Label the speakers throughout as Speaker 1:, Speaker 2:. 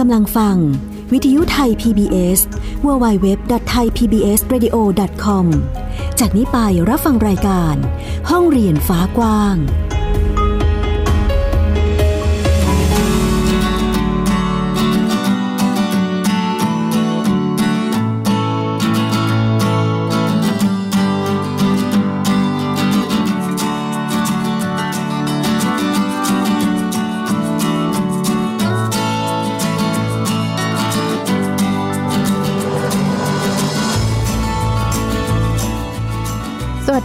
Speaker 1: กำลังฟัง วิทยุไทย PBS www.thaipbsradio.com จากนี้ไปรับฟังรายการ ห้องเรียนฟ้ากว้าง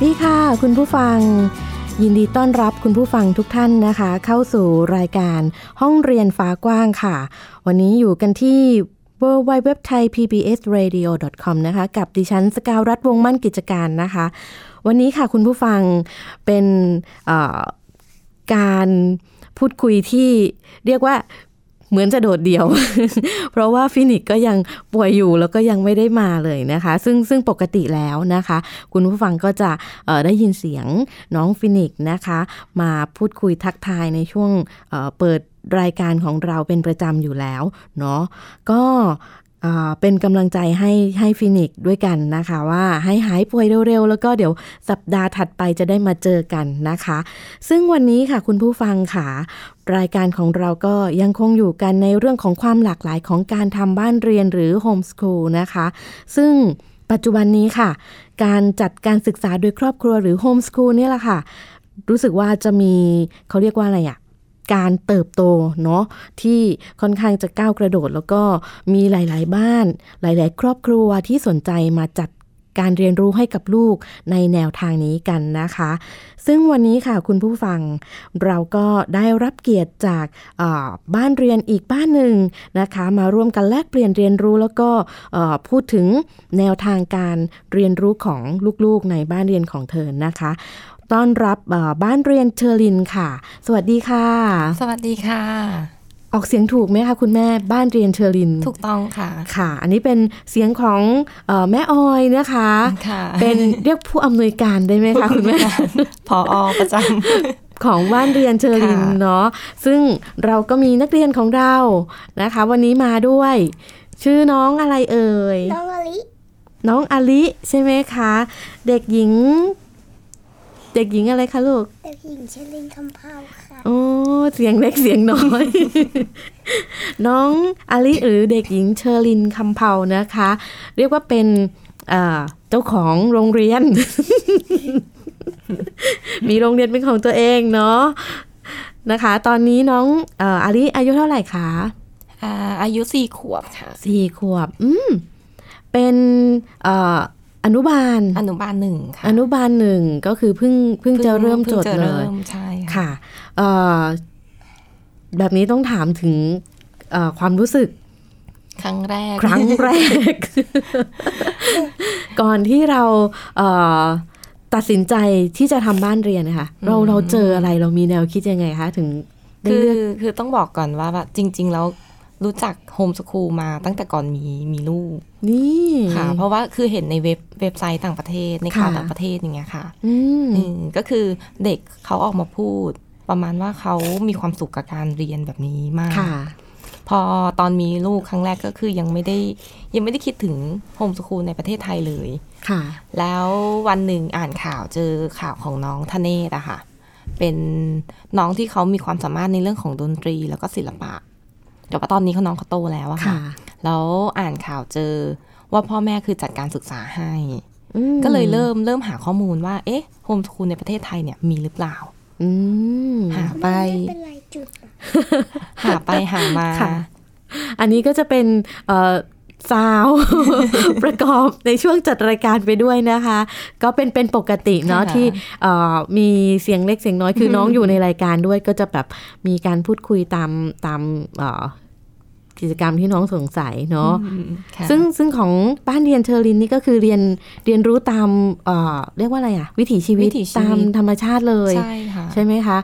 Speaker 2: วัสดีค่ะ คุณผู้ฟัง ยินดีต้อนรับคุณผู้ฟังทุกท่านนะคะ เข้าสู่รายการห้องเรียนฟ้ากว้างค่ะ วันนี้อยู่กันที่ w w w t h a i PBS Radio com นะคะ กับดิฉันสกาวรัฐวงมั่นกิจการนะคะ วันนี้ค่ะคุณผู้ฟังเป็นการพูดคุยที่เรียกว่า เหมือนจะโดดเดี่ยว เพราะว่าฟินิกก็ยังป่วยอยู่แล้วก็ยังไม่ได้มาเลยนะคะ ซึ่งซึ่งปกติแล้วนะคะ คุณผู้ฟังก็จะได้ยินเสียงน้องฟินิกนะคะ มาพูดคุยทักทายในช่วงเปิดรายการของเราเป็นประจำอยู่แล้วเนาะก็ เป็นกำลังใจให้ให้ฟินิกด้วยกันนะคะ ว่าให้หายป่วยเร็วๆ แล้วก็เดี๋ยวสัปดาห์ถัดไปจะได้มาเจอกันนะคะ ซึ่งวันนี้ค่ะคุณผู้ฟังค่ะ รายการของเราก็ยังคงอยู่กันในเรื่องของความหลากหลายของการทำบ้านเรียนหรือโฮมสคูลนะคะ ซึ่งปัจจุบันนี้ค่ะ การจัดการศึกษาโดยครอบครัวหรือโฮมสคูลนี่แหละค่ะ รู้สึกว่าจะมีเขาเรียกว่าอะไรอะ การเติบโตเนาะที่ค่อนข้างจะก้าวกระโดด แล้วก็มีหลาย ๆ บ้าน หลาย ๆ ครอบครัวที่สนใจมาจัดการเรียนรู้ให้กับลูกในแนวทางนี้กันนะคะ ซึ่งวันนี้ค่ะคุณผู้ฟัง เราก็ได้รับเกียรติจากบ้านเรียนอีกบ้านหนึ่งนะคะ มาร่วมกันแลกเปลี่ยนเรียนรู้แล้วก็พูดถึงแนวทางการเรียนรู้ของลูกๆในบ้านเรียนของเธอนะคะ ต้อนรับบ้านเรียนเชอรินค่ะ สวัสดีค่ะ
Speaker 3: สวัสดีค่ะ
Speaker 2: ออกเสียงถูกไหมคะคุณแม่บ้านเรียนเชอริน
Speaker 3: ถูกต้องค่ะ
Speaker 2: ค่ะ อันนี้เป็นเสียงของอแม่ออยนะคะ
Speaker 3: ค่ะ
Speaker 2: เป็นเรียกผู้อำนวยการได้ไหมคะคุณแม่
Speaker 3: พออประจำ
Speaker 2: ของบ้านเรียนเชอรินเนาะซึ่งเราก็มีนักเรียนของเรานะคะ วันนี้มาด้วย ชื่อน้องอะไรเอ่
Speaker 4: ย น้องอลิ
Speaker 2: น้องอลิใช่ไหมคะ เด็กหญิงเด็กหญิงอะไรคะลูก
Speaker 4: เด็กหญิงเชลินคำพาวค่ะ
Speaker 2: โอ้เสียงเล็กเสียงน้อย น้องอลิหรือเด็กหญิงเชอรินคำเพานะคะ เรียกว่าเป็นเจ้าของโรงเรียน มีโรงเรียนเป็นของตัวเองเนาะนะคะ ตอนนี้น้องอลิอายุเท่าไหร่คะ
Speaker 3: อายุสี่ขวบค่ะ
Speaker 2: สี่ขวบ อืมเป็น อนุบาล
Speaker 3: อนุบาลหนึ่งค่ะ
Speaker 2: อนุบาลหนึ่งก็คือเพิ่งเพิ่งจะเริ่มจดเลย
Speaker 3: ใช่
Speaker 2: ค่ะแบบนี้ต้องถามถึงความรู้สึก
Speaker 3: ครั้งแรก
Speaker 2: ครั้งแรก ก่อนที่เราตัดสินใจที่จะทำบ้านเรียนนะคะเราเราเจออะไรเรามีแนวคิดยังไงคะ ถึง
Speaker 3: คือคือต้องบอกก่อนว่าแบบจริง ๆ แล้ว รู้จักโฮมสคูลมาตั้งแต่ก่อนมีมีลูก
Speaker 2: นี่
Speaker 3: ค่ะ เพราะว่าคือเห็นในเว็บเว็บไซต์ต่างประเทศในข่าวต่างประเทศอย่างเงี้ยค่ะ อืมก็คือเด็กเขาออกมาพูด ประมาณว่าเขามีความสุขกับการเรียนแบบนี้มากพอตอนมีลูกครั้งแรกก็คือยังไม่ได้ยังไม่ได้คิดถึงโฮมสคูลในประเทศไทยเลย
Speaker 2: ค่ะ
Speaker 3: แล้ววันหนึ่งอ่านข่าวเจอข่าวของน้องทเนศอะค่ะ เป็นน้องที่เขามีความสามารถในเรื่องของดนตรีแล้วก็ศิลปะ แต่ว่าตอนนี้เขาน้องเขาโตแล้วอะค่ะ แล้วอ่านข่าวเจอว่าพ่อแม่คือจัดการศึกษาให้ ก็เลยเริ่มเริ่มหาข้อมูลว่า เอ๊ะโฮมสคูลในประเทศไทยเนี่ยมีหรือเปล่าหาไปหาไปหามา
Speaker 2: อันนี้ก็จะเป็น ซาว ประกอบในช่วงจัดรายการไปด้วยนะคะ ก็เป็นเป็นปกติเนาะที่มีเสียงเล็กเสียงน้อยคือน้องอยู่ในรายการด้วยก็จะแบบมีการพูดคุยตามตามกิจกรรมที่น้องสงสัยเนาะซึ่งซึ่งของบ้านเรียนเชอรินนี่ก็คือเรียนเรียนรู้ตามเเรียกว่าอะไรอะวิถีชีวิตตามธรรมชาติเลยใช่ไหมคะ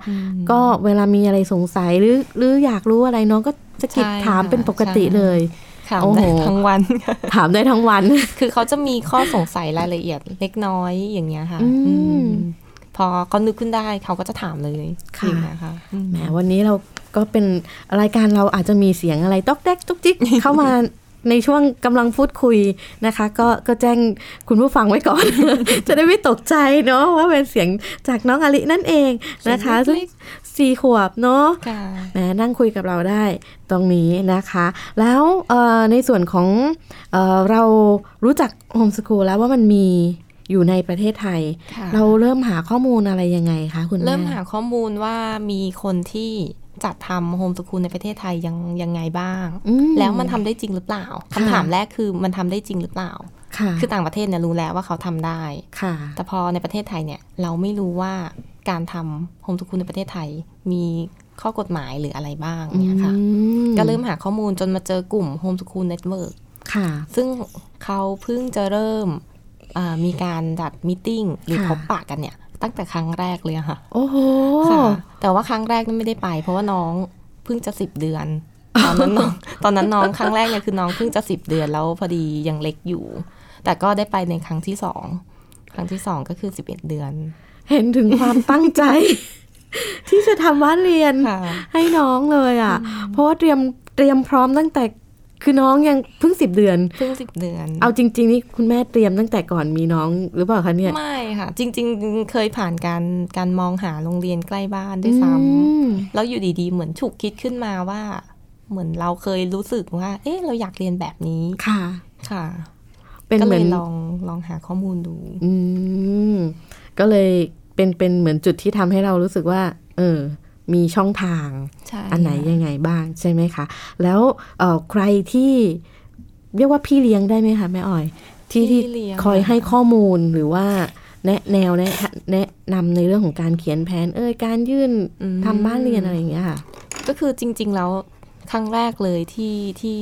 Speaker 2: ก็เวลามีอะไรสงสัยหรือหรืออยากรู้อะไรน้องก็จะกิดถามเป็นปกติเลย
Speaker 3: ถามได้ทั้งวัน
Speaker 2: ถามได้ทั้งวัน
Speaker 3: คือเขาจะมีข้อสงสัยรายละเอียดเล็กน้อยอย่างเงี้ยค่ะพอเขานึกขึ้นได้เขาก็จะถามเลย
Speaker 2: ค่ะ
Speaker 3: อย่างเงี้ยค่ะอืม
Speaker 2: แหมวันนี้เราก็เป็นรายการเราอาจจะมีเสียงอะไรต๊อกแต๊กตุ๊กจิ๊กเข้ามา ในช่วงกำลังพูดคุยนะคะ ก็ก็แจ้งคุณผู้ฟังไว้ก่อน จะได้ไม่ตกใจเนาะว่าเป็นเสียงจากน้องอลินั่นเองนะคะ
Speaker 3: เสี
Speaker 2: ซึ่
Speaker 3: ย
Speaker 2: ง
Speaker 3: งเล็ก
Speaker 2: สี่ขวบเนาะ
Speaker 3: ค่ะ
Speaker 2: แหมนั่งคุยกับเราได้ตรงนี้นะคะ แล้วเอ่อในส่วนของเออเรารู้จักโฮมสกูลแล้วว่ามันมีอยู่ในประเทศไทย
Speaker 3: ค่ะ
Speaker 2: เราเริ่มหาข้อมูลอะไรยังไงคะคุณแม่
Speaker 3: เริ่มหาข้อมูลว่ามีคนที่ จัดทำโฮมสกูลในประเทศไทยยังยังไงบ้าง
Speaker 2: อือ
Speaker 3: แล้วมันทำได้จริงหรือเปล่า
Speaker 2: ค่ะ
Speaker 3: คำถามแรกคือมันทำได้จริงหรือเปล่า
Speaker 2: ค่ะ
Speaker 3: คือต่างประเทศเนี่ยรู้แล้วว่าเขาทำได้
Speaker 2: ค่ะ
Speaker 3: แต่พอในประเทศไทยเนี่ยเราไม่รู้ว่าการทำโฮมสกูลในประเทศไทยมีข้อกฎหมายหรืออะไรบ้างเนี่ยค่ะ
Speaker 2: อือ
Speaker 3: ก็เริ่มหาข้อมูลจนมาเจอกลุ่มโฮมสกูลเน็ตเวิร์ก
Speaker 2: ค่ะ
Speaker 3: ซึ่งเขาเพิ่งจะเริ่มอ่ามีการจัด meeting หรือ
Speaker 2: ค่ะ
Speaker 3: พบปะกันเนี่ย ตั้งแต่ครั้งแรกเลยอะค่ะ
Speaker 2: โอ้โห
Speaker 3: ค่ะแต่ว่าครั้งแรกนี่ไม่ได้ไป เพราะว่าน้องเพิ่งจะสิบเดือน ตอนนั้นน้องตอนนั้นน้องครั้งแรกเนี่ยคือน้องเพิ่งจะสิบเดือนแล้วพอดียังเล็กอยู่ แต่ก็ได้ไปในครั้งที่สองครั้งที่สองก็คือสิบเอ็ดเดือน
Speaker 2: เห็นถึงความตั้งใจ ที่จะทำบ้านเรียน
Speaker 3: ค่ะ
Speaker 2: ให้น้องเลยอะ เพราะว่าเตรียมเตรียมพร้อมตั้งแต่คือน้องยังเพิ่งสิบเดือน
Speaker 3: เพิ่งสิบเดือน
Speaker 2: เอาจริง ๆ นี่คุณแม่เตรียมตั้งแต่ก่อนมีน้องหรือเปล่าคะเนี่ย
Speaker 3: ไม่ ค่ะ จริง ๆ เคยผ่านการการมองหาโรงเรียนใกล้บ้านด้วยซ้
Speaker 2: อืมำ
Speaker 3: แล้วอยู่ดีๆ เหมือนฉุกคิดขึ้นมาว่า เหมือนเราเคยรู้สึกว่า เอ๊ะเราอยากเรียนแบบนี้
Speaker 2: ค่ะ
Speaker 3: ค่ะ
Speaker 2: เป็น
Speaker 3: ก็
Speaker 2: เห
Speaker 3: เล
Speaker 2: มือยน
Speaker 3: ลองลองหาข้อมูลดู
Speaker 2: อืมก็เลยเป็นเป็นเหมือนจุดที่ทำให้เรารู้สึกว่า เออมีช่องทาง
Speaker 3: ใช่
Speaker 2: อันไหนยังไงบ้างใช่ไหมคะ แล้วเอ่อใครที่เรียกว่าพี่เลี้ยงได้ไหมคะแม่อ้อย ที่ที่
Speaker 3: พี่เลี้ง
Speaker 2: คอยให้ข้อมูลหรือว่า แนะแนวแนะแนะนำในเรื่องของการเขียนแผน เอยการยื่น
Speaker 3: อืม
Speaker 2: ทำบ้านเรียนอะไรอย่างเงี้ยค่ะ
Speaker 3: ก็คือจริง ๆ แล้วครั้งแรกเลยที่ที่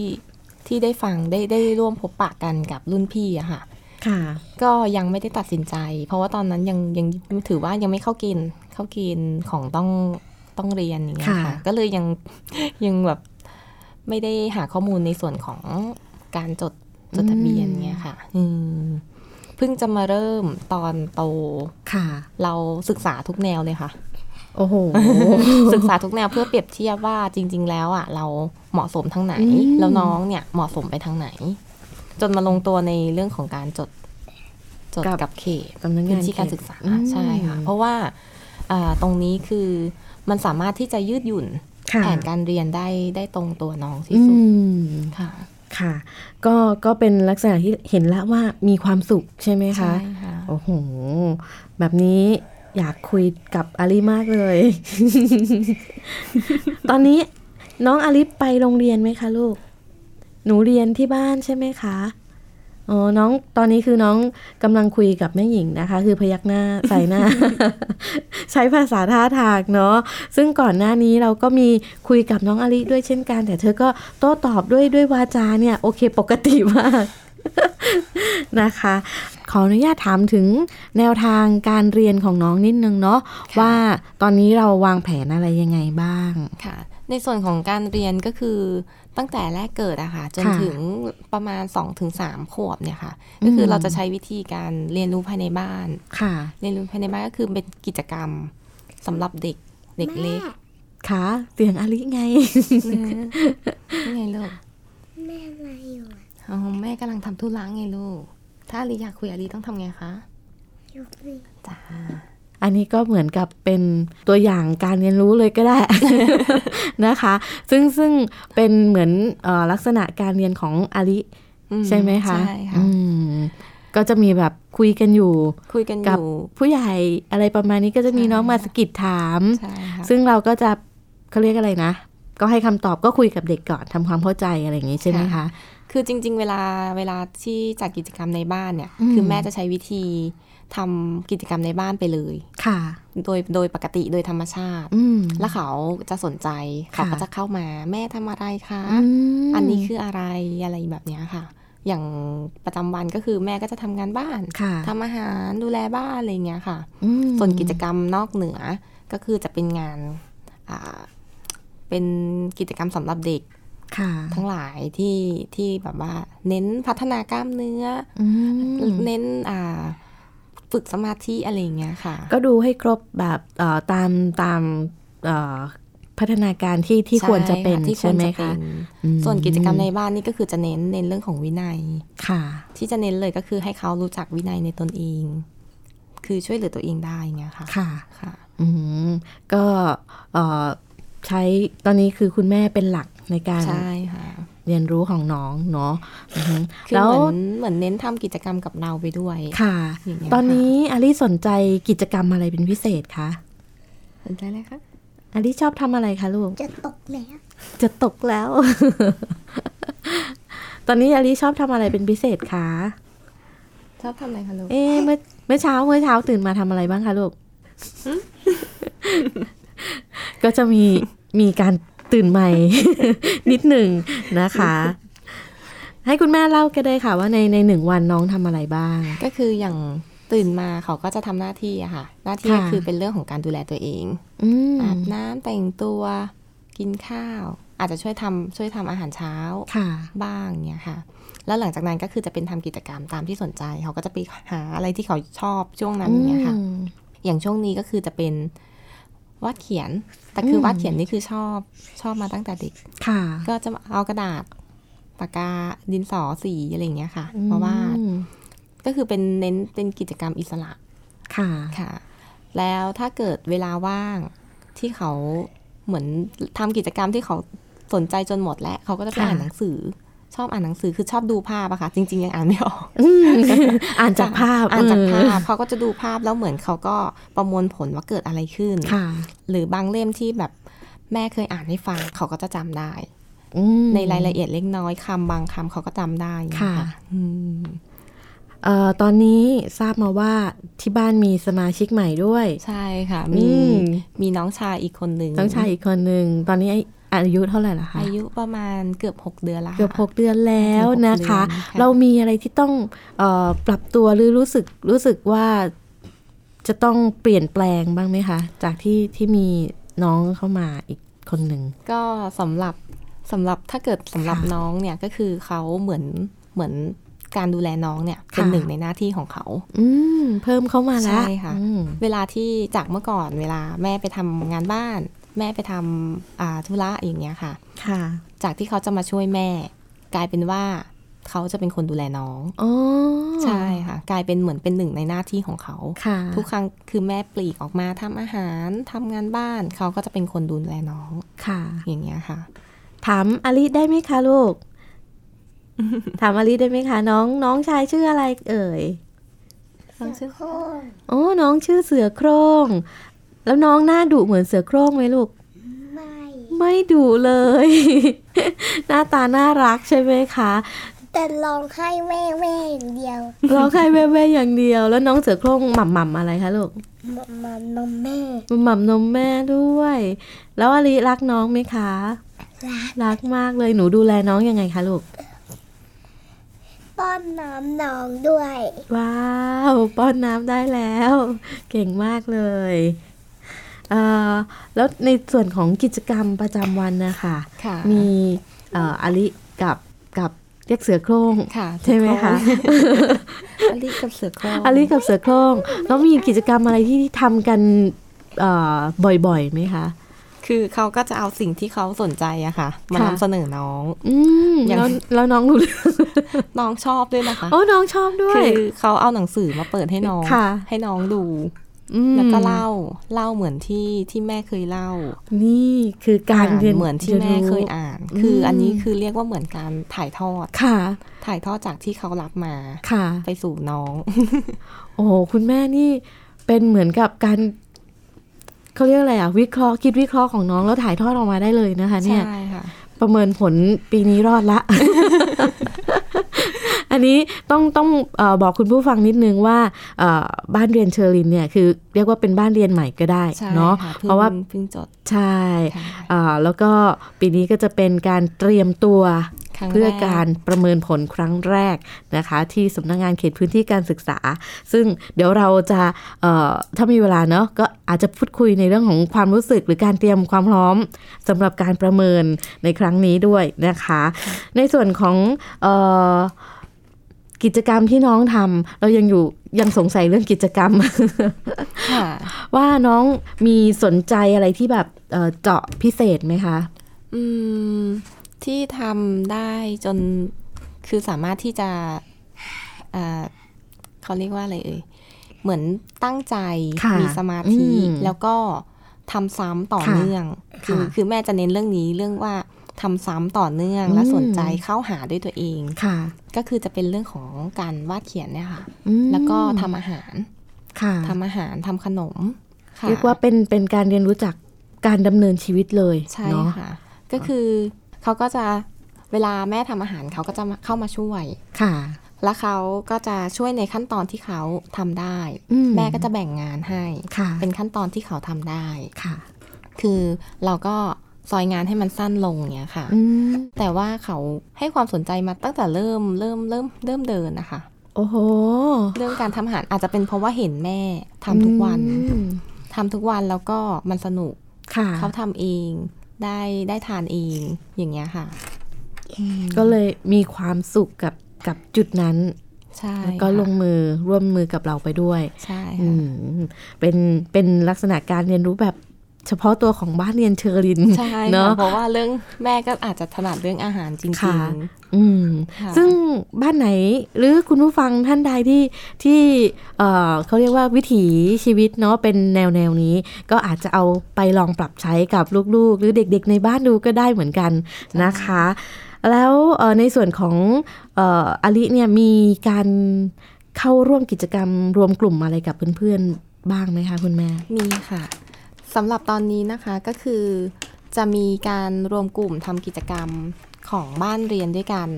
Speaker 3: ที่ได้ฟังได้ได้ร่วมพบปะกันกับรุ่นพี่อะค่ะ
Speaker 2: ค่ะ
Speaker 3: ก็ยังไม่ได้ตัดสินใจ เพราะว่าตอนนั้นยังยังถือว่ายังไม่เข้าเกณฑ์เข้าเกณฑ์ของต้องต้องเรียนอย่างเงี้ย
Speaker 2: ค่ะ
Speaker 3: ค่ะก็เลยยังยังแบบไม่ได้หาข้อมูลในส่วนของการจดจดทะเบียนเงี้ยค่ะ อืมเพิ่งจะมาเริ่มตอนโต
Speaker 2: ค่ะ
Speaker 3: เราศึกษาทุกแนวเลยค่ะ
Speaker 2: โอ้โห
Speaker 3: ศึกษาทุกแนวเพื่อเปรียบเทียบว่าจริง ๆ แล้วอะ เราเหมาะสมทางไหน
Speaker 2: อืม
Speaker 3: แล้วน้องเนี่ยเหมาะสมไปทางไหน จนมาลงตัวในเรื่องของการจดจดกับเขต
Speaker 2: สำนัก
Speaker 3: พื้
Speaker 2: งาน
Speaker 3: นที่การศึกษา
Speaker 2: อืม
Speaker 3: ใช่ค่ะ เพราะว่าอ่าตรงนี้คือมันสามารถที่จะยืดหยุ่น
Speaker 2: ค่ะ
Speaker 3: แผนการเรียนได้ได้ตรงตัวน้องที่
Speaker 2: อื
Speaker 3: สุด
Speaker 2: ม
Speaker 3: ค่ะ
Speaker 2: ค่ะ ก็ก็เป็นลักษณะที่เห็นแล้วว่ามีความสุขใช่ไหมคะ
Speaker 3: ใช่ค่ะ
Speaker 2: โอ้โหแบบนี้อยากคุยกับอาลีมากเลย ตอนนี้น้องอาลีไปโรงเรียนไหมคะลูก หนูเรียนที่บ้านใช่ไหมคะ อ๋อ น้อง ตอนนี้คือน้องกำลังคุยกับแม่หญิงนะคะ คือพยักหน้าใส่หน้า ใช้ภาษาท่าทางเนาะ ซึ่งก่อนหน้านี้เราก็มีคุยกับน้องอาลีด้วยเช่นกัน แต่เธอก็โต้ตอบด้วยด้วยวาจาเนี่ย โอเคปกติมากนะคะ ขออนุญาตถามถึงแนวทางการเรียนของน้องนิดนึงเนาะ
Speaker 3: ค่ะ
Speaker 2: ว่าตอนนี้เราวางแผนอะไรยังไงบ้าง
Speaker 3: ค่ะ ในส่วนของการเรียนก็คือ ตั้งแต่แรกเกิดอะค่ะ จน
Speaker 2: ค่ะ
Speaker 3: ถึงประมาณ2อถึงสามขวบเนี่ยค่ะ ก็คือเราจะใช้วิธีการเรียนรู้ภายในบ้าน
Speaker 2: ค่ะ
Speaker 3: เรียนรู้ภายในบ้านก็คือเป็นกิจกรรมสำหรับเด็กเด็กเล็ก
Speaker 2: ค่ะเสียงอาลีไง
Speaker 3: นี่ไงลูก
Speaker 4: แม่อะไรอยู่อะ
Speaker 3: อ๋อแม่กำลังทำธุระไงลูก ถ้าอาลีอยากคุยอาลีต้องทำไงคะ
Speaker 4: อยู่นี่
Speaker 3: จ้า
Speaker 2: อันนี้ก็เหมือนกับเป็นตัวอย่างการเรียนรู้เลยก็ได้นะคะ ซึ่งซึ่งเป็นเหมือนเออลักษณะการเรียนของอาลิ
Speaker 3: อื
Speaker 2: ใช่ไหมคะ
Speaker 3: ใช่ค่ะ
Speaker 2: อืมก็จะมีแบบคุยกันอยู่
Speaker 3: คุยกันอ
Speaker 2: กับ
Speaker 3: ยู่
Speaker 2: ผู้ใหญ่อะไรประมาณนี้ก็จะมี
Speaker 3: ใช่
Speaker 2: น้องมาสะกิดถาม
Speaker 3: ใช่ค่ะ
Speaker 2: ซึ่งเราก็จะเขาเรียกอะไรนะ ก็ให้คำตอบก็คุยกับเด็กก่อนทำความเข้าใจอะไรอย่างนี้ใช่ไหมคะ
Speaker 3: คือจริง ๆ เวลาเวลาที่จัดกิจกรรมในบ้านเนี่ย
Speaker 2: อืม
Speaker 3: คือแม่จะใช้วิธี ทำกิจกรรมในบ้านไปเลย
Speaker 2: ค่ะ
Speaker 3: โดยโดยปกติโดยธรรมชาติ
Speaker 2: อืม
Speaker 3: แล้วเขาจะสนใจ
Speaker 2: ค่ะ
Speaker 3: เขาก็จะเข้ามาแม่ทำอะไรคะ
Speaker 2: ม
Speaker 3: อันนี้คืออะไรอะไรแบบเนี้ยค่ะ อย่างประจำวันก็คือแม่ก็จะทำงานบ้าน
Speaker 2: ค่ะ
Speaker 3: ทำอาหารดูแลบ้านอะไรเงี้ยค่ะ
Speaker 2: อืม
Speaker 3: ส่วนกิจกรรมนอกเหนือก็คือจะเป็นงานอ่าเป็นกิจกรรมสำหรับเด็ก
Speaker 2: ค่ะ
Speaker 3: ทั้งหลายที่ที่แบบว่า เน้นพัฒนากล้ามเนื้อ
Speaker 2: อื
Speaker 3: อ
Speaker 2: ม
Speaker 3: เน้นอ่า ฝึกสมาธิอะไรอย่างเงี้ยค่ะ
Speaker 2: ก็ดูให้ครบแบบเอ่อตามตามเอ่อพัฒนาการที่ที่ควรจะเป็น
Speaker 3: ที่คว
Speaker 2: ใช่
Speaker 3: ร
Speaker 2: ไหม
Speaker 3: จะเป็
Speaker 2: คะ
Speaker 3: น
Speaker 2: อืม
Speaker 3: ส่วนกิจกรรมในบ้านนี่ก็คือจะเน้นเน้นเรื่องของวินัย
Speaker 2: ค่ะ
Speaker 3: ที่จะเน้นเลยก็คือให้เขารู้จักวินัยในตนเอง คือช่วยเหลือตัวเองได้อย่างเงี้ยค่ะ
Speaker 2: ค่ะ
Speaker 3: ค่ะ
Speaker 2: อืมก็เอ่อใช้ตอนนี้คือคุณแม่เป็นหลักในการ
Speaker 3: ใช่ค่ะ
Speaker 2: เรียนรู้ของน้องเนาะอือฮึ
Speaker 3: คือ
Speaker 2: แล้ว
Speaker 3: เหมือนเหมือนเน้นทำกิจกรรมกับเราไปด้วย
Speaker 2: ค่ะ
Speaker 3: อย่างเงี้ย
Speaker 2: ตอน
Speaker 3: ค่ะ
Speaker 2: นี้อาลิสนใจกิจกรรมอะไรเป็นพิเศษคะ
Speaker 3: สนใจเลยคะ
Speaker 2: อาลิชอบทำอะไรคะลูก
Speaker 4: จะตกแล้ว
Speaker 2: จะตกแล้ว ตอนนี้อาลิชอบทำอะไรเป็นพิเศษคะ
Speaker 3: ชอบทำอะไรคะลูก
Speaker 2: เอ๊ะเมื่อเมื่อเช้าเมื่อเช้าตื่นมาทำอะไรบ้างคะลูกก็จะมีมีการ ตื่นใหม่ นิดหนึ่งนะคะ ให้คุณแม่เล่าก็ได้ค่ะ ว่าในในหนึ่งวันน้องทำอะไรบ้าง
Speaker 3: ก็คืออย่างตื่นมาเขาก็จะทำหน้าที่อะค่ะ หน้าที่
Speaker 2: ค่ะ
Speaker 3: ก็คือเป็นเรื่องของการดูแลตัวเอง
Speaker 2: อืม
Speaker 3: อาบน้ำแต่งตัวกินข้าว อาจจะช่วยทำช่วยทำอาหารเช้า
Speaker 2: ค่ะ
Speaker 3: บ้างเนี่ยค่ะ แล้วหลังจากนั้นก็คือจะเป็นทำกิจกรรมตามที่สนใจ เขาก็จะไปหาอะไรที่เขาชอบช่วงนั้นเนี่ยค่ะ
Speaker 2: อืม
Speaker 3: อย่างช่วงนี้ก็คือจะเป็น วาดเขียน แต่คืออ
Speaker 2: ม
Speaker 3: วาดเขียนนี่คือชอบชอบมาตั้งแต่เด็ก
Speaker 2: ค่ะ
Speaker 3: ก็จะเอากระดาษปากกาดินสอสีอะไรอย่างเงี้ยค่ะเพราะว่า
Speaker 2: อืม
Speaker 3: ก็คือเป็นเน้นเป็นกิจกรรมอิสระ
Speaker 2: ค่ะ
Speaker 3: ค่ะ แล้วถ้าเกิดเวลาว่างที่เขาเหมือนทำกิจกรรมที่เขาสนใจจนหมดแล้ว เขาก็จะไป
Speaker 2: ค่ะ
Speaker 3: อ่านหนังสือ ชอบอ่านหนังสือคือชอบดูภาพอะค่ะ จริง ๆ ยังอ่านไม่ออก
Speaker 2: อืมอ่านจากภาพ
Speaker 3: อ่านจากภา
Speaker 2: เอ
Speaker 3: พเขาก็จะดูภาพแล้วเหมือนเขาก็ประมวลผลว่าเกิดอะไรขึ้น
Speaker 2: ค่ะ
Speaker 3: หรือบางเล่มที่แบบแม่เคยอ่านให้ฟังเขาก็จะจำได้
Speaker 2: อืม
Speaker 3: ในรายละเอียดเล็กน้อยคำบางคำเขาก็จำได้
Speaker 2: ค่ะ
Speaker 3: อืม
Speaker 2: เอ่อตอนนี้ทราบมาว่าที่บ้านมีสมาชิกใหม่ด้วย
Speaker 3: ใช่ค่ะ
Speaker 2: อื
Speaker 3: มี
Speaker 2: ม
Speaker 3: มีน้องชายอีกคนหนึ่ง
Speaker 2: ต้องชายอีกคนหนึ่งตอนนี้ อายุเท่าไหร่ละคะ
Speaker 3: อายุประมาณเกือบหกเดือนแล้ว
Speaker 2: เกือบ
Speaker 3: ค่ะ
Speaker 2: หกเดือนแล้วนะคะ
Speaker 3: เกือบหกเดือนค่ะ
Speaker 2: เรามีอะไรที่ต้องเออปรับตัวหรือรู้สึกรู้สึกว่าจะต้องเปลี่ยนแปลงบ้างไหมคะ จากที่ที่มีน้องเข้ามาอีกคนหนึ่ง
Speaker 3: ก็สำหรับสำหรับถ้าเกิดสำหรับ
Speaker 2: ค่ะ
Speaker 3: น้องเนี่ยก็คือเขาเหมือนเหมือนการดูแลน้องเนี่ยเป็น
Speaker 2: ค่ะ
Speaker 3: หนึ่งในหน้าที่ของเขา
Speaker 2: อืมเพิ่มเข้ามาแล้ว
Speaker 3: ใช่ค่ะ
Speaker 2: อืม
Speaker 3: เวลาที่จากเมื่อก่อนเวลาแม่ไปทำงานบ้าน แม่ไปทำอ่าธุระอย่างเงี้ยค่ะ
Speaker 2: ค่ะ
Speaker 3: จากที่เขาจะมาช่วยแม่ กลายเป็นว่าเขาจะเป็นคนดูแลน้อง
Speaker 2: อ๋อ
Speaker 3: ใช่ค่ะ กลายเป็นเหมือนเป็นหนึ่งในหน้าที่ของเขา
Speaker 2: ค่ะ
Speaker 3: ทุกครั้งคือแม่ปลีกออกมาทำอาหารทำงานบ้าน เขาก็จะเป็นคนดูแลน้อง
Speaker 2: ค่ะ
Speaker 3: อย่างเงี้ยค่ะ
Speaker 2: ถามอลิได้ไหมคะลูก ถามอลิได้ไหมคะน้อง น้องชายชื่ออะไร เอ่ย
Speaker 3: น้องชื่อ
Speaker 4: โค้ง
Speaker 2: โอ้น้องชื่อเสือโคร่ง แล้วน้องหน้าดุเหมือนเสือโคร่งไหมลูก
Speaker 4: ไม่
Speaker 2: ไม่ดุเลย หน้าตาน่ารักใช่ไหมคะ
Speaker 4: แต่ร้องไห้แม่แม่อย่างเดียว
Speaker 2: ร้องไห้แว่ๆอย่างเดียว แล้วน้องเสือโคร่งหม่ำหม่ำๆอะไรคะลูก
Speaker 4: มามามาแม่
Speaker 2: หม่ำนมแม่ด้วย แล้วอลิรักน้องไหมคะ
Speaker 4: รัก
Speaker 2: รักมากเลยหนูดูแลน้องยังไงคะลูก
Speaker 4: ป้อนน้ำน้องด้วย
Speaker 2: ว้าว ป้อนน้ำได้แล้ว เก่งมากเลยเอ่อ แล้วในส่วนของกิจกรรมประจำวันนะคะ
Speaker 3: ค่ะ
Speaker 2: มีเอ่ออลิกับกับเรียกเสือโคร่ง
Speaker 3: ค่ะ
Speaker 2: ใช่ไหมคะ
Speaker 3: อลิกับเสือโคร่ง
Speaker 2: อลิกับเสือโคร่งแล้วมีกิจกรรมอะไรที่ทำกันเอ่อบ่อยๆไหมคะ
Speaker 3: คือเขาก็จะเอาสิ่งที่เขาสนใจอะค่ะ มา
Speaker 2: ค่ะ
Speaker 3: นำเสนอน้อง
Speaker 2: อืม
Speaker 3: อย่าง
Speaker 2: แล้วแล้วน้องรู้เรื่อง
Speaker 3: น้องชอบด้วยนะคะ
Speaker 2: โอ้น้องชอบด้วย
Speaker 3: คือเขาเอาหนังสือมาเปิดให้น้อง
Speaker 2: ค่ะ
Speaker 3: ให้น้องดู
Speaker 2: ม
Speaker 3: แล้วก็เล่าเล่าเหมือนที่ที่แม่เคยเล่า
Speaker 2: นี่คือการ
Speaker 3: อ่าน
Speaker 2: เรียน
Speaker 3: เหมือนที่แม่เคยอ่าน คืออันนี้คือเรียกว่าเหมือนการถ่ายทอด
Speaker 2: ค่ะ
Speaker 3: ถ่ายทอดจากที่เขารับมา
Speaker 2: ค่ะ
Speaker 3: ไปสู่น้อง
Speaker 2: โอ้โหคุณแม่นี่เป็นเหมือนกับการเขาเรียกอะไรอะวิเคราะห์คิดวิเคราะห์ของน้องแล้วถ่ายทอดออกมาได้เลยนะคะ เนี่ย
Speaker 3: ใช่ค่ะ
Speaker 2: ประเมินผลปีนี้รอดละ อันนี้ต้องต้องเออบอกคุณผู้ฟังนิดนึงว่าเอ่อบ้านเรียนเฌอลินทร์เนี่ยคือเรียกว่าเป็นบ้านเรียนใหม่ก็ได้
Speaker 3: ใช่
Speaker 2: เนาะ
Speaker 3: ค่ะ
Speaker 2: เพราะว่า
Speaker 3: เพิ่งจด
Speaker 2: ใช่
Speaker 3: ค่ะ
Speaker 2: อ่าแล้วก็ปีนี้ก็จะเป็นการเตรียมตัว
Speaker 3: ครั้ง
Speaker 2: เพื่อ
Speaker 3: แกา
Speaker 2: รประเมินผลครั้งแรกนะคะ ที่สำนักงานเขตพื้นที่การศึกษา ซึ่งเดี๋ยวเราจะเอ่อถ้ามีเวลาเนาะก็อาจจะพูดคุยในเรื่องของความรู้สึกหรือการเตรียมความพร้อมสำหรับการประเมินในครั้งนี้ด้วยนะคะ ในส่วนของเออ กิจกรรมที่น้องทำเรายังอยู่ยังสงสัยเรื่องกิจกรรม
Speaker 3: ค่ะ
Speaker 2: ว่าน้องมีสนใจอะไรที่แบบเอ่อเจาะพิเศษไหมคะ
Speaker 3: อืมที่ทำได้จนคือสามารถที่จะอ่าเขาเรียกว่าอะไรเอ่ยเหมือนตั้งใจ
Speaker 2: ค่ะ
Speaker 3: มีสมาธิ
Speaker 2: อืม
Speaker 3: แล้วก็ทำซ้ำต่อ
Speaker 2: ค่ะ
Speaker 3: เนื่องคือ
Speaker 2: ค่ะ
Speaker 3: คือแม่จะเน้นเรื่องนี้เรื่องว่า ทำซ้ำต่อเนื่อง
Speaker 2: อืม
Speaker 3: และสนใจเข้าหาด้วยตัวเอง
Speaker 2: ค่ะ
Speaker 3: ก็คือจะเป็นเรื่องของการวาดเขียนเนี่ยค่ะ
Speaker 2: อืม
Speaker 3: แล้วก็ทำอาหาร
Speaker 2: ค่ะ
Speaker 3: ทำอาหารทำขนมค่ะ
Speaker 2: เรียกว่าเป็นเป็นการเรียนรู้จักการดำเนินชีวิตเลย
Speaker 3: ใช่
Speaker 2: เนาะ
Speaker 3: ค่ะ ก็คือเขาก็จะเวลาแม่ทำอาหารเขาก็จะมาเข้ามาช่วย
Speaker 2: ค่ะ
Speaker 3: แล้วเขาก็จะช่วยในขั้นตอนที่เขาทำได้
Speaker 2: อืม
Speaker 3: แม่ก็จะแบ่งงานให้
Speaker 2: ค่ะ
Speaker 3: เป็นขั้นตอนที่เขาทำได้
Speaker 2: ค่ะ
Speaker 3: คือเราก็ ซอยงานให้มันสั้นลงเนี้ยค่ะ
Speaker 2: อืม
Speaker 3: แต่ว่าเขาให้ความสนใจมาตั้งแต่เริ่มเริ่มเริ่มเริ่มเดินนะคะ
Speaker 2: โอ้โห
Speaker 3: เรื่องการทำอาหารอาจจะเป็นเพราะว่าเห็นแม่ทำทุกวัน
Speaker 2: อืม
Speaker 3: ทำทุกวันแล้วก็มันสนุก
Speaker 2: ค่ะ
Speaker 3: เขาทำเองได้ได้ทานเองอย่างเงี้ยค่ะ
Speaker 2: ก็เลยมีความสุขกับกับจุดนั้น
Speaker 3: ใช่
Speaker 2: แล้วก็
Speaker 3: ค่ะ
Speaker 2: ลงมือร่วมมือกับเราไปด้วย
Speaker 3: ใช่
Speaker 2: อื
Speaker 3: ค่ะ
Speaker 2: มเป็นเป็นลักษณะการเรียนรู้แบบ เฉพาะตัวของบ้านเรียนเชอริน
Speaker 3: ใช่
Speaker 2: เน
Speaker 3: ค่ะ
Speaker 2: อะ
Speaker 3: เพราะว่าเรื่องแม่ก็อาจจะถนัดเรื่องอาหารจริ
Speaker 2: ค่ะ
Speaker 3: ง
Speaker 2: อืม
Speaker 3: ค่ะ
Speaker 2: ซึ่งบ้านไหนหรือคุณผู้ฟังท่านใดที่ที่เอ่อเขาเรียกว่าวิถีชีวิตเนาะเป็นแนวแนวนี้ ก็อาจจะเอาไปลองปรับใช้กับลูกๆ หรือเด็กๆ ในบ้านดูก็ได้เหมือนกันนะคะ แล้วเอ่อในส่วนของเอ่ออลิเนี่ยมีการเข้าร่วมกิจกรรมรวมกลุ่มอะไรกับเพื่อนๆบ้างไหมคะคุณแม่
Speaker 3: ๆมีค่ะ สำหรับตอนนี้นะคะก็คือจะมีการรวมกลุ่มทำกิจกรรมของบ้านเรียนด้วยกัน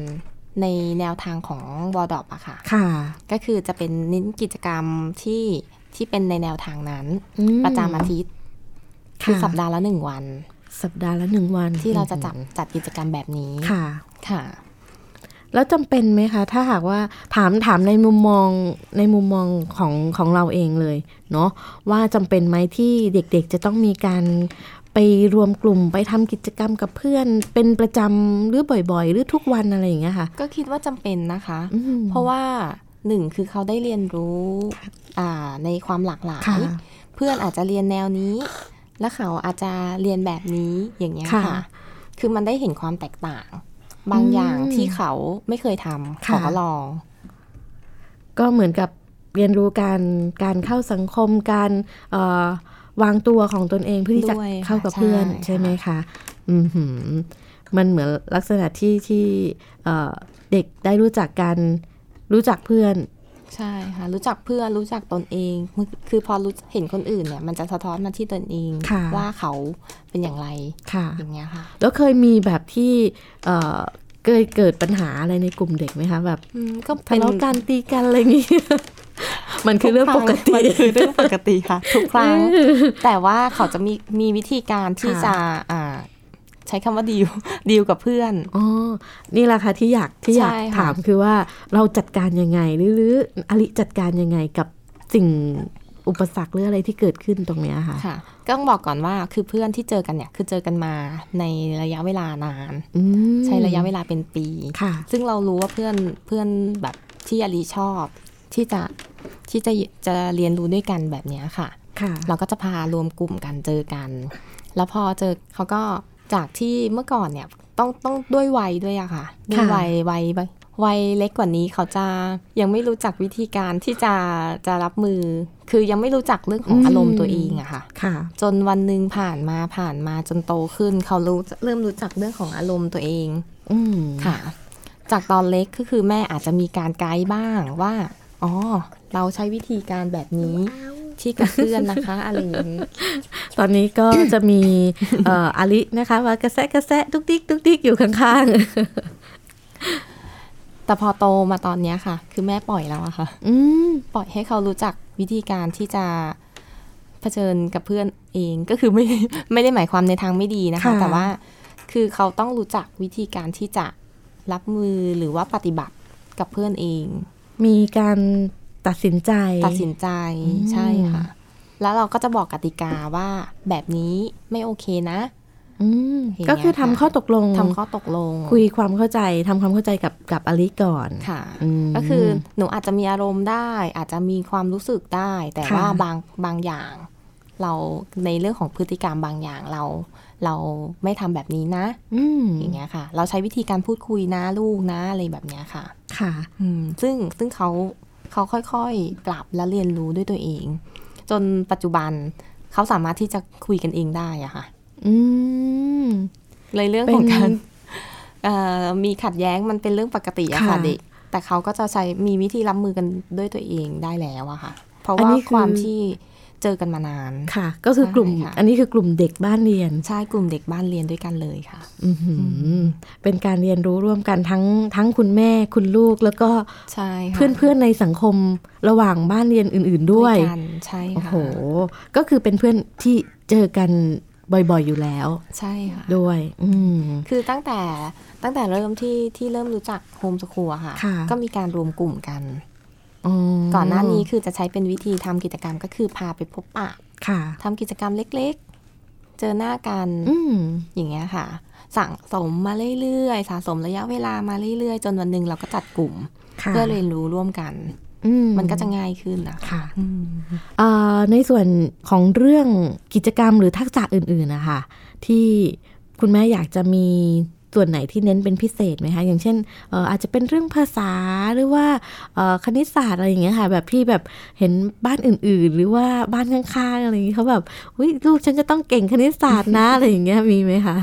Speaker 3: ในแนวทางของวอดอปอะค่ะ
Speaker 2: ค่ะ
Speaker 3: ก็คือจะเป็นเน้นกิจกรรมที่ที่เป็นในแนวทางนั้น
Speaker 2: อืม
Speaker 3: ประจำอาทิตย์ คือ
Speaker 2: ค่ะ
Speaker 3: สัปดาห์ละหนึ่งวัน
Speaker 2: สัปดาห์ละหนึ่งวัน
Speaker 3: ที่เราจะจัดจัดกิจกรรมแบบนี้
Speaker 2: ค่ะ
Speaker 3: ค่ะ
Speaker 2: แล้วจำเป็นไหมคะ ถ้าหากว่าถามถามในมุมมองในมุมมองของของเราเองเลย เนาะว่าจำเป็นไหมที่เด็กๆจะต้องมีการไปรวมกลุ่มไปทำกิจกรรมกับเพื่อน เป็นประจำหรือบ่อยๆ หรือทุกวันอะไรอย่างเงี้ยค่ะ
Speaker 3: ก็คิดว่าจำเป็นนะคะ
Speaker 2: อืม
Speaker 3: เพราะว่าหนึ่งคือเขาได้เรียนรู้อ่าในความหลากหลาย
Speaker 2: ค่ะ
Speaker 3: เพื่อนอาจจะเรียนแนวนี้ และเขาอาจจะเรียนแบบนี้อย่างเงี้ย
Speaker 2: ค่ะ
Speaker 3: ค่ะคือมันได้เห็นความแตกต่าง บาง
Speaker 2: อืม
Speaker 3: อย่างที่เขาไม่เคยทำ
Speaker 2: ค่ะ
Speaker 3: เขาก็ลอง
Speaker 2: ก็เหมือนกับ เรียนรู้การการเข้าสังคมการเอ่อวางตัวของตนเองเพื่อที่จะ
Speaker 3: ด้วยค่ะ
Speaker 2: เข้ากับเพื่อน
Speaker 3: ใช่
Speaker 2: ใช่ไหมคะอือหือมันเหมือนลักษณะที่ที่เอ่อเด็กได้รู้จักการรู้จักเพื่อน
Speaker 3: ใช่ค่ะรู้จักเพื่อนรู้จักตนเอง คือคือพอรู้เห็นคนอื่นเนี่ย มันจะสะท้อนมาที่ตนเอง
Speaker 2: ค่ะ
Speaker 3: ว่าเขาเป็นอย่างไร
Speaker 2: ค่ะ
Speaker 3: อย่างเงี้ยค่ะ
Speaker 2: แล้วเคยมีแบบที่เอ่อเคยเกิดปัญหาอะไรในกลุ่มเด็กไหมคะแบบ
Speaker 3: อืมก็
Speaker 2: ทะเลาะกันตีกันอะไรอย่างงี้ มันคือเรื่องปกติ
Speaker 3: มันคือเรื่องปกติค่ะ ทุกครั้ง แต่ว่าเขาจะมีมีวิธีการที่
Speaker 2: ค่ะ
Speaker 3: จะอ่าใช้คำว่าดีลดีลกับเพื่อน
Speaker 2: อ๋อนี่แหละค่ะที่อยากที่อยาก
Speaker 3: ใช่ค่ะ
Speaker 2: ถามคือว่าเราจัดการยังไงหรือหรืออลิจัดการยังไงกับสิ่งอุปสรรคหรืออะไรที่เกิดขึ้นตรงเนี้ยค่ะ
Speaker 3: ค่ะก็ต้องบอกก่อนว่าคือเพื่อนที่เจอกันเนี่ยคือเจอกันมาในระยะเวลานาน
Speaker 2: อืม
Speaker 3: ใช้ระยะเวลาเป็นปี
Speaker 2: ค่ะ
Speaker 3: ซึ่งเรารู้ว่าเพื่อนเพื่อนแบบที่อลีชอบ ที่จะที่จะจะเรียนรู้ด้วยกันแบบเนี้ยค่ะ
Speaker 2: ค่ะ
Speaker 3: เราก็จะพารวมกลุ่มกันเจอกัน แล้วพอเจอเขาก็จากที่เมื่อก่อนเนี่ยต้องต้องด้วยวัยด้วยอะค่ะด้วยวัยวัยวัยวัยเล็กกว่านี้เขาจะยังไม่รู้จักวิธีการที่จะจะรับมือ คือยังไม่รู้จักเรื่องของอารมณ์ตัวเองอะค่ะ
Speaker 2: ค่ะ
Speaker 3: จนวันหนึ่งผ่านมาผ่านมาจนโตขึ้น เขารู้เริ่มรู้จักเรื่องของอารมณ์ตัวเอง
Speaker 2: อืม
Speaker 3: ค่ะ จากตอนเล็กก็คือแม่อาจจะมีการไกด์บ้างว่า อ๋อ เราใช้วิธีการแบบนี้ที่กับเพื่อนนะคะอะไรอย่างนี้
Speaker 2: ตอนนี้ก็จะมีเอ่ออลินะคะว่ากระแซะกระแซะทุกติ๊กทุกติ๊กอยู่ข้าง
Speaker 3: แต่พอโตมาตอนเนี้ยค่ะ คือแม่ปล่อยแล้วอะค่ะ
Speaker 2: ๆอืม
Speaker 3: ปล่อยให้เขารู้จักวิธีการที่จะเผชิญกับเพื่อนเองก็คือไม่ไม่ได้หมายความในทางไม่ดีนะคะ
Speaker 2: ค่ะ
Speaker 3: แต่ว่าคือเขาต้องรู้จักวิธีการที่จะรับมือหรือว่าปฏิบัติกับเพื่อนเอง
Speaker 2: มีการตัดสินใจ
Speaker 3: ตัดสินใจ
Speaker 2: อืม
Speaker 3: ใช่ค่ะ แล้วเราก็จะบอกกติกาว่าแบบนี้ไม่โอเคนะ
Speaker 2: อืม
Speaker 3: อย่างเงี้ย
Speaker 2: ก็คือทำ
Speaker 3: ค่ะ
Speaker 2: ข้อตกลง
Speaker 3: ทำข้อตกลง
Speaker 2: คุยความเข้าใจทำความเข้าใจกับกับอลิก่อน
Speaker 3: ค่ะ
Speaker 2: อืม
Speaker 3: ก็คือหนูอาจจะมีอารมณ์ได้ อาจจะมีความรู้สึกได้ แต่
Speaker 2: ค่ะ
Speaker 3: ว่าบางบางอย่าง เราในเรื่องของพฤติกรรมบางอย่างเรา เราไม่ทำแบบนี้นะ
Speaker 2: อืม
Speaker 3: อย่างเงี้ยค่ะ เราใช้วิธีการพูดคุยนะลูกนะอะไรแบบเนี้ยค่ะ
Speaker 2: ค่ะ
Speaker 3: อืมซึ่งซึ่งเขาเขาค่อยๆ ปรับและเรียนรู้ด้วยตัวเอง จนปัจจุบันเขาสามารถที่จะคุยกันเองได้อะค่ะ
Speaker 2: อืม
Speaker 3: เลยเรื่อง
Speaker 2: เป็น
Speaker 3: ของการเอ่อมีขัดแย้งมันเป็นเรื่องปกติอะค่ะ
Speaker 2: ค่ะ
Speaker 3: เด็กแต่เขาก็จะใช้มีวิธีรับมือกันด้วยตัวเองได้แล้วอะค่ะ เพราะ
Speaker 2: อัน
Speaker 3: ว่า
Speaker 2: นี้คือ
Speaker 3: ความที่ เจอกันมานาน
Speaker 2: ค่ะ ก็คือกลุ่ม
Speaker 3: ใช่ค่ะ
Speaker 2: อันนี้คือกลุ่มเด็กบ้านเรียน
Speaker 3: ใช่กลุ่มเด็กบ้านเรียนด้วยกันเลยค่ะ
Speaker 2: อือหือเป็นการเรียนรู้ร่วมกันทั้งทั้งคุณแม่คุณลูกแล้วก็
Speaker 3: ใช่ค่ะ
Speaker 2: เพื่อนเพื่อนๆในสังคมระหว่างบ้านเรียนอื่น ๆด้วย
Speaker 3: กันใช่
Speaker 2: โอ้
Speaker 3: ค่ะ
Speaker 2: โหก็คือเป็นเพื่อนที่เจอกันบ่อยๆอยู่แล้ว
Speaker 3: ใช่ค่ะ
Speaker 2: ด้วย อืม
Speaker 3: คือตั้งแต่ตั้งแต่เริ่มที่ที่เริ่มรู้จักโฮมสคูลอะค่ะ
Speaker 2: ค่ะ
Speaker 3: ก็มีการรวมกลุ่มกัน
Speaker 2: อ๋อ
Speaker 3: ก่อนหน้านี้คือจะใช้เป็นวิธีทำกิจกรรมก็คือพาไปพบปะ
Speaker 2: ค่ะ
Speaker 3: ทำกิจกรรมเล็กๆ เจอหน้ากัน
Speaker 2: อืม
Speaker 3: อย่างเงี้ยค่ะ สั่งสมมาเรื่อยๆสะสมระยะเวลามาเรื่อยๆ จนวันหนึ่งเราก็จัดกลุ่ม
Speaker 2: ค่ะ
Speaker 3: เพื่อเรียนรู้ร่วมกัน
Speaker 2: อื
Speaker 3: มันก็จะง่ายขึ้นนะ
Speaker 2: ค่ะ
Speaker 3: อืม
Speaker 2: เอ่อในส่วนของเรื่องกิจกรรมหรือทักษะอื่นๆนะคะที่คุณแม่อยากจะมี ส่วนไหนที่เน้นเป็นพิเศษไหมคะ อย่างเช่นเอ่ออาจจะเป็นเรื่องภาษาหรือว่าเอ่อคณิตศาสตร์อะไรอย่างเงี้ยค่ะ แบบที่แบบเห็นบ้านอื่น ๆ หรือว่าบ้านข้างๆอะไรอย่างเงี้ยเขาแบบอุ้ยลูกฉันจะต้องเก่งคณิตศาสตร์นะอะไรอย่างเงี้ยมีไหมคะ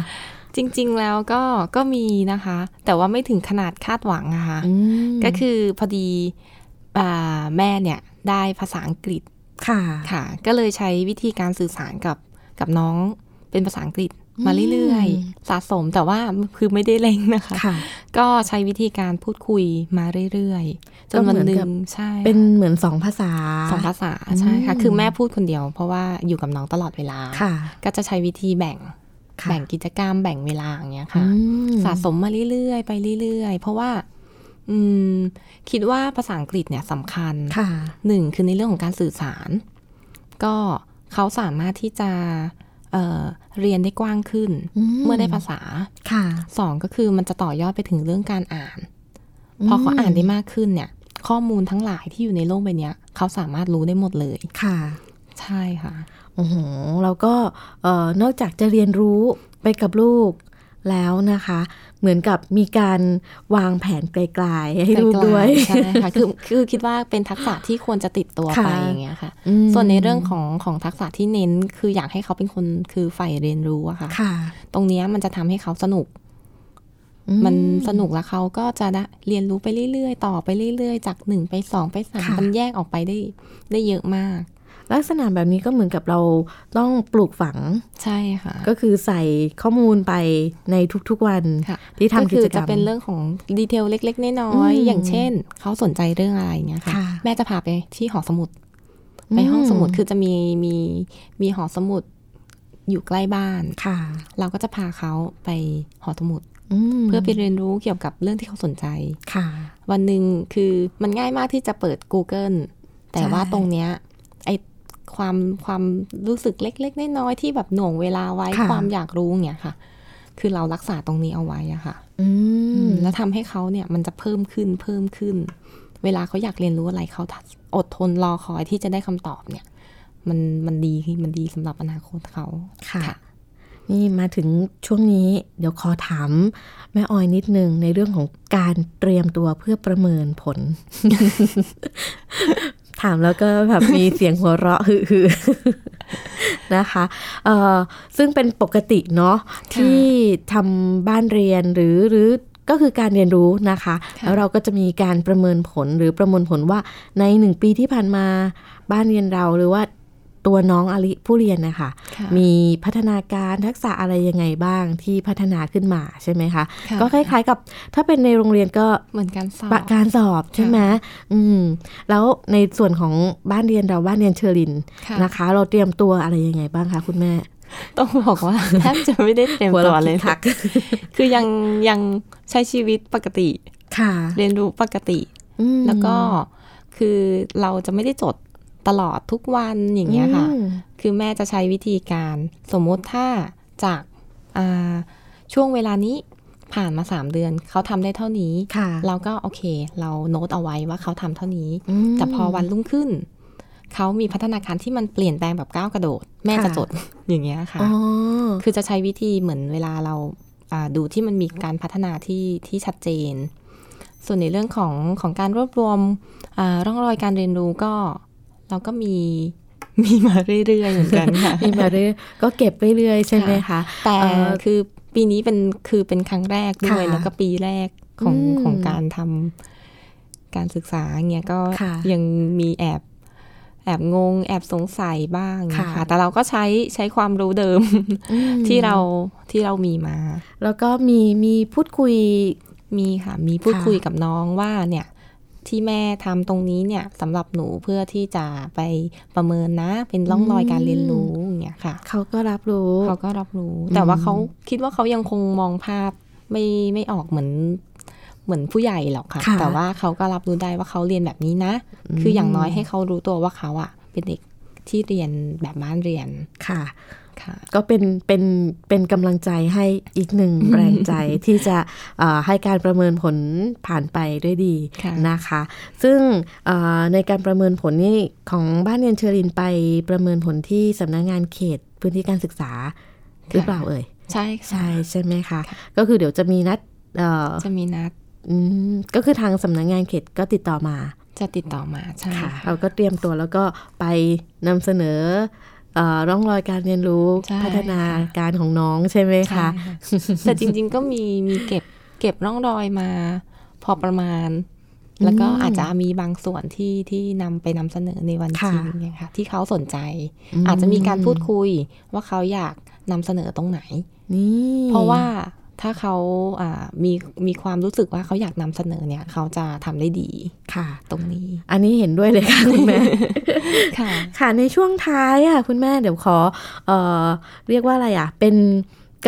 Speaker 3: จริง ๆ แล้วก็ก็มีนะคะ แต่ว่าไม่ถึงขนาดคาดหวังอะค่ะ
Speaker 2: อืม
Speaker 3: ก็คือพอดีอ่าแม่เนี่ยได้ภาษาอังกฤษ
Speaker 2: ค่ะ
Speaker 3: ค่ะ ก็เลยใช้วิธีการสื่อสารกับกับน้องเป็นภาษาอังกฤษ มาเรื่อยๆ สะสมแต่ว่าคือไม่ได้เร่งนะคะ
Speaker 2: ค่ะ
Speaker 3: ก็ใช้วิธีการพูดคุยมาเรื่อยๆ จนวันหนึ่งใช่
Speaker 2: เป็นเหมือนสองภาษา
Speaker 3: สองภาษาใช่ค่ะ
Speaker 2: อืม
Speaker 3: คือแม่พูดคนเดียว เพราะว่าอยู่กับน้องตลอดเวลา
Speaker 2: ค่ะ
Speaker 3: ก็จะใช้วิธีแบ่ง
Speaker 2: ค่ะ
Speaker 3: แบ่งกิจกรรมแบ่งเวลาอย่างเงี้ย
Speaker 2: อื
Speaker 3: ค่ะ
Speaker 2: ม
Speaker 3: สะสมมาเรื่อยๆ ไปเรื่อยๆ เพราะว่าอืมคิดว่าภาษาอังกฤษเนี่ยสำคัญ
Speaker 2: ค่ะ
Speaker 3: หนึ่งคือในเรื่องของการสื่อสาร ก็เขาสามารถที่จะ เอ่อเรียนได้กว้างขึ้น
Speaker 2: อืม
Speaker 3: เมื่อได้ภาษา
Speaker 2: ค่ะ
Speaker 3: สองก็คือมันจะต่อยอดไปถึงเรื่องการอ่าน พอเขาอ่านได้มากขึ้นเนี่ย ข้อมูลทั้งหลายที่อยู่ในโลกใบเนี้ยเขาสามารถรู้ได้หมดเลย
Speaker 2: ค่ะ
Speaker 3: ใช่ค่ะ
Speaker 2: โอ้โหแล้วก็เอ่อนอกจากจะเรียนรู้ไปกับลูก แล้วนะคะ เหมือนกับมีการวางแผนไกลๆให้ลูกด้วย
Speaker 3: ใช่ค่ะคือคือคิดว่าเป็นทักษะที่ควรจะติดตัว
Speaker 2: ค่ะ
Speaker 3: ไปอย่างเงี้ยค่ะ
Speaker 2: อืม
Speaker 3: ส่วนในเรื่องของของทักษะที่เน้นคืออยากให้เขาเป็นคนคือใฝ่เรียนรู้อะค่ะ
Speaker 2: ค่ะ
Speaker 3: ตรงเนี้ยมันจะทำให้เขาสนุก
Speaker 2: อื
Speaker 3: มันสนุกแล้วเขาก็จะได้เรียนรู้ไปเรื่อยๆ ต่อไปเรื่อยๆ จากหนึ่งไปสองไปสาม
Speaker 2: ค่ะ
Speaker 3: มันแยกออกไปได้ได้เยอะมาก
Speaker 2: ลักษณะแบบนี้ก็เหมือนกับเราต้องปลูกฝัง
Speaker 3: ใช่ค่ะ
Speaker 2: ก็คือใส่ข้อมูลไปในทุกๆวัน
Speaker 3: ค่ะ
Speaker 2: ที่ทำ
Speaker 3: ก็
Speaker 2: กิ
Speaker 3: คือ
Speaker 2: จกร
Speaker 3: จะ
Speaker 2: รม
Speaker 3: เป็นเรื่องของดีเทลเล็ก ๆ น้อย
Speaker 2: อืม
Speaker 3: ๆอย่างเช่น เขาสนใจเรื่องอะไรเงี้ยค่ะ
Speaker 2: ค่ะ
Speaker 3: แม่จะพาไปที่หอสมุด ไปห้องสมุดคือจะมีมีมีหอสมุดอยู่ใกล้บ้าน
Speaker 2: ค่ะ
Speaker 3: เราก็จะพาเขาไปหอสมุด
Speaker 2: ม
Speaker 3: เพื่อไปเรียนรู้เกี่ยวกับเรื่องที่เขาสนใจ
Speaker 2: ค่ะ
Speaker 3: วันหนึ่งคือมันง่ายมากที่จะเปิด Google แต่
Speaker 2: ใช่
Speaker 3: ว่าตรงเนี้ยไอ ความความรู้สึกเล็กๆน้อยๆที่แบบหน่วงเวลาไว้ความอยากรู้เนี่ยค่ะ คือเรารักษาตรงนี้เอาไว้อะค่ะ
Speaker 2: อืม
Speaker 3: แล้วทำให้เขาเนี่ยมันจะเพิ่มขึ้นเพิ่มขึ้น เวลาเขาอยากเรียนรู้อะไรเขาอดทนรอคอยที่จะได้คำตอบเนี่ย มันมันดีมันดีสำหรับอนาคตเขา
Speaker 2: ค่ะนี่มาถึงช่วงนี้เดี๋ยวขอถามแม่ออยนิดนึงในเรื่องของการเตรียมตัวเพื่อประเมินผล ถามแล้วก็แบบมีเสียงหัวเราะฮือๆนะคะเอ่อซึ่งเป็นปกติเนาะที่ทำบ้านเรียนหรือหรือก็คือการเรียนรู้นะคะ
Speaker 3: ค่ะ
Speaker 2: แล้วเราก็จะมีการประเมินผลหรือประมวลผลว่าในหนึ่งปีที่ผ่านมาบ้านเรียนเราหรือว่า ตัวน้องอลิผู้เรียนนะคะ
Speaker 3: ค่ะ
Speaker 2: มีพัฒนาการทักษะอะไรยังไงบ้างที่พัฒนาขึ้นมาใช่ไหมคะ
Speaker 3: ค่ะ
Speaker 2: ก็คล้ายๆกับ ถ้าเป็นในโรงเรียนก็
Speaker 3: เหมือนการสอบ
Speaker 2: ปะการสอบใช่ไหมอืมแล้วในส่วนของบ้านเรียนเราบ้านเรียนเชอริน
Speaker 3: ค่ะ
Speaker 2: นะคะ เราเตรียมตัวอะไรยังไงบ้างคะคุณแม่
Speaker 3: ต้องบอกว่าแทบจะไม่ได้เตรียมตัวเลย
Speaker 2: หัวเราะคิกคัก
Speaker 3: คือยังยังใช้ชีวิตปกติ
Speaker 2: ค่ะ
Speaker 3: เรียนรู้ปกติ
Speaker 2: อืม
Speaker 3: แล้วก็คือเราจะไม่ได้จด ตลอดทุกวันอย่างเงี้ยค่ะ
Speaker 2: อืม
Speaker 3: คือแม่จะใช้วิธีการสมมุติถ้าจากอ่าช่วงเวลานี้ผ่านมาสามเดือนเขาทำได้เท่านี้
Speaker 2: ค่ะ
Speaker 3: เราก็โอเค เราโน้ตเอาไว้ว่าเขาทำเท่านี้
Speaker 2: ม
Speaker 3: แต่พอวันรุ่งขึ้น เขามีพัฒนาการที่มันเปลี่ยนแปลงแบบก้าวกระโดด แม่
Speaker 2: ค่ะ
Speaker 3: จะจดอย่างเงี้ยค่ะ
Speaker 2: อ๋อ
Speaker 3: คือจะใช้วิธีเหมือนเวลาเราอ่าดูที่มันมีการพัฒนาที่ที่ชัดเจน ส่วนในเรื่องของของการรวบรวมอ่าร่องรอยการเรียนรู้ก็ เราก็มีมีมาเรื่อยๆเหมือนกันค่ะ
Speaker 2: มีมาเรื่อยก็เก็บเรื่อยๆใช่ไหมคะ
Speaker 3: แต่
Speaker 2: เอ่อ
Speaker 3: คือปีนี้เป็นคือเป็นครั้งแรกด้วย
Speaker 2: ค่ะ
Speaker 3: แล้วก็ปีแรกของ
Speaker 2: อืม
Speaker 3: ของการทำการศึกษาเงี้ยก็
Speaker 2: ค่ะ
Speaker 3: ยังมีแอบแอบงง แอบสงสัยบ้าง
Speaker 2: ค่ะ
Speaker 3: นะคะแต่เราก็ใช้ใช้ความรู้เดิม
Speaker 2: อืม
Speaker 3: ที่เราที่เรามีมา
Speaker 2: แล้วก็มีมีพูดคุย
Speaker 3: มีค่ะ มีพูด
Speaker 2: ค่ะ
Speaker 3: คุยกับน้องว่าเนี่ย ที่แม่ทำตรงนี้เนี่ยสำหรับหนูเพื่อที่จะไปประเมินนะ เป็นร่องรอยการเรียนรู้อย่างเงี้ยค่ะ
Speaker 2: เขาก็รับรู้
Speaker 3: เขาก็รับรู้ แต่ว่าเขาคิดว่าเขายังคงมองภาพไม่ไม่ออกเหมือนเหมือนผู้ใหญ่หรอกค่ะ
Speaker 2: ค่ะ
Speaker 3: แต่ว่าเขาก็รับรู้ได้ว่าเขาเรียนแบบนี้นะ คืออย่างน้อยให้เขารู้ตัวว่าเขาอะเป็นเด็กที่เรียนแบบบ้านเรียน
Speaker 2: ค่ะ
Speaker 3: ค่ะ
Speaker 2: ก็เป็นเป็นเป็นกำลังใจให้อีกหนึ่งแรงใจที่จะเอ่อให้การประเมินผลผ่านไปด้วยดี
Speaker 3: ค่ะ
Speaker 2: นะคะ ซึ่งเอ่อในการประเมินผลนี่ของบ้านเรียนเชอรินไปประเมินผลที่สำนักงานเขตพื้นที่การศึกษาหรือเปล่าเอ่ย
Speaker 3: ใช่ค่ะ
Speaker 2: ใช่ใช่ไหมคะ ก็คือเดี๋ยวจะมีนัดเอ่อ
Speaker 3: จะมีนัด
Speaker 2: อืมก็คือทางสำนักงานเขตก็ติดต่อมา
Speaker 3: จะติดต่อมาใช่
Speaker 2: ค่ะ
Speaker 3: ค่ะ
Speaker 2: เราก็เตรียมตัวแล้วก็ไปนำเสนอเอ่อ ร่องรอยการเรียนรู้
Speaker 3: ใช่
Speaker 2: พัฒนาการของน้องใช่ไหม
Speaker 3: ใช่
Speaker 2: คะ
Speaker 3: ค่ะแต่จริง ๆ ก็มีมีเก็บเก็บร่องรอยมา พอประมาณ แล้วก็อาจจะมีบางส่วนที่ที่นำไปนำเสนอในวันจริงเนี่ยค่ะ ที่เขาสนใจ อาจจะมีการพูดคุยว่าเขาอยากนำเสนอตรงไหน
Speaker 2: นี่
Speaker 3: เพราะว่า ถ้าเขาอ่ามีมีความรู้สึกว่าเขาอยากนำเสนอเนี่ยเขาจะทำได้ดี
Speaker 2: ค่ะ
Speaker 3: ตรงนี้
Speaker 2: อันนี้เห็นด้วยเลยค่ะคุณแม่
Speaker 3: ค่ะ
Speaker 2: ค่ะในช่วงท้ายอะคุณแม่เดี๋ยวขอเอ่อเรียกว่าอะไรอะ เป็น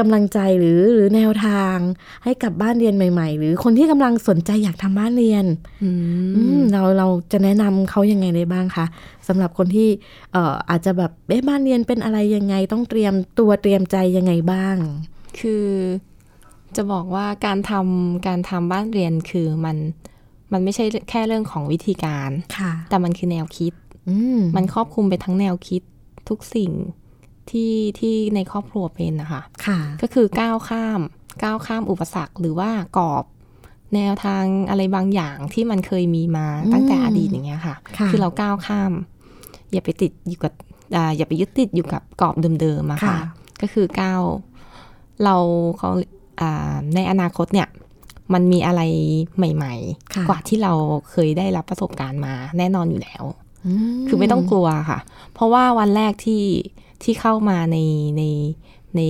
Speaker 2: กำลังใจหรือหรือแนวทางให้กับบ้านเรียนใหม่ ๆ หรือคนที่กำลังสนใจอยากทำบ้านเรียน
Speaker 3: อื
Speaker 2: อื
Speaker 3: ม
Speaker 2: มเราเราจะแนะนำเขายังไงได้บ้างคะสำหรับคนที่เอ่ออาจจะแบบเอ๊ะบ้านเรียนเป็นอะไรยังไง ต้องเตรียมตัวเตรียมใจยังไงบ้าง
Speaker 3: คือ จะบอกว่าการทำการทำบ้านเรียนคือมันมันไม่ใช่แค่เรื่องของวิธีการ
Speaker 2: ค่ะ
Speaker 3: แต่มันคือแนวคิด
Speaker 2: อืม
Speaker 3: มันครอบคลุมไปทั้งแนวคิดทุกสิ่งที่ที่ในครอบครัวเป็นนะคะ
Speaker 2: ค่ะ
Speaker 3: ก็คือก้าวข้ามก้าวข้ามอุปสรรคหรือว่ากรอบแนวทางอะไรบางอย่างที่มันเคยมีมาตั้งแต่อดีตอย่างเงี้ยค่ะ
Speaker 2: ค่ะ
Speaker 3: อเราก้าวข้าม อย่าไปติดอยู่กับอ่าอย่าไปยึดติดอยู่กับกรอบเดิมๆอะค่ะ
Speaker 2: ค่ะ
Speaker 3: ก็คือก้าวเราเขาอ่า ในอนาคตเนี่ยมันมีอะไรใหม่
Speaker 2: ค่ะ
Speaker 3: ๆกว่าที่เราเคยได้รับประสบการณ์มาแน่นอนอยู่แล้ว
Speaker 2: ม
Speaker 3: คือไม่ต้องกลัวค่ะ เพราะว่าวันแรกที่ที่เข้ามาในในใน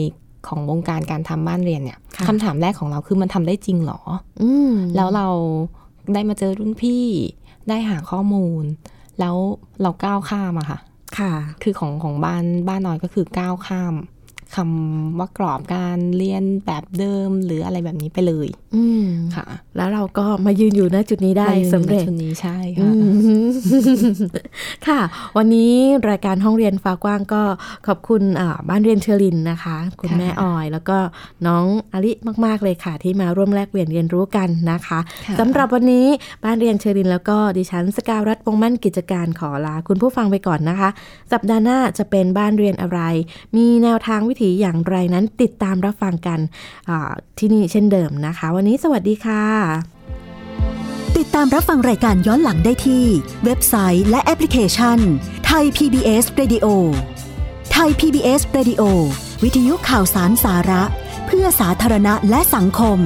Speaker 3: ของวงการการทำบ้านเรียนเนี่ย
Speaker 2: ค่ะ
Speaker 3: คำถามแรกของเราคือมันทำได้จริงเหรอ
Speaker 2: อืม
Speaker 3: แล้วเราได้มาเจอรุ่นพี่ได้หาข้อมูล แล้วเราก้าวข้ามอะค่ะ
Speaker 2: ค่ะ
Speaker 3: คือของของบ้านบ้านน้อยก็คือก้าวข้าม คำว่ากรอบการเรียนแบบเดิมหรืออะไรแบบนี้ไปเลย
Speaker 2: อืม
Speaker 3: ค่ะ
Speaker 2: แล้วเราก็มายืนอยู่ณจุดนี้ได้
Speaker 3: มาอยู่
Speaker 2: สำเร็จ
Speaker 3: ในชุดนี้ใช่
Speaker 2: อื
Speaker 3: ค่ะ
Speaker 2: มค่ะ วันนี้รายการห้องเรียนฟ้ากว้างก็ขอบคุณอ่าบ้านเรียนเชอรินนะคะ คุณ
Speaker 3: ค่ะ
Speaker 2: แม่ออย แล้วก็น้องอลิมาก ๆ เลยค่ะ ที่มาร่วมแลกเปลี่ยนเรียนรู้กันนะคะ
Speaker 3: ค่ะ
Speaker 2: สำหรับวันนี้บ้านเรียนเชอริน แล้วก็ดิฉันสกาวรัฐวงศ์มั่นกิจการขอลาคุณผู้ฟังไปก่อนนะคะ สัปดาห์หน้าจะเป็นบ้านเรียนอะไร มีแนวทางวิถีอย่างไรนั้นติดตามรับฟังกันที่นี่เช่นเดิมนะคะ วันนี้สวัสดีค่ะ
Speaker 1: ติดตามรับฟังรายการย้อนหลังได้ที่ เว็บไซต์และแอปพลิเคชันไทย PBS Radio ไทย PBS Radio วิทยุข่าวสารสาระ เพื่อสาธารณะและสังคม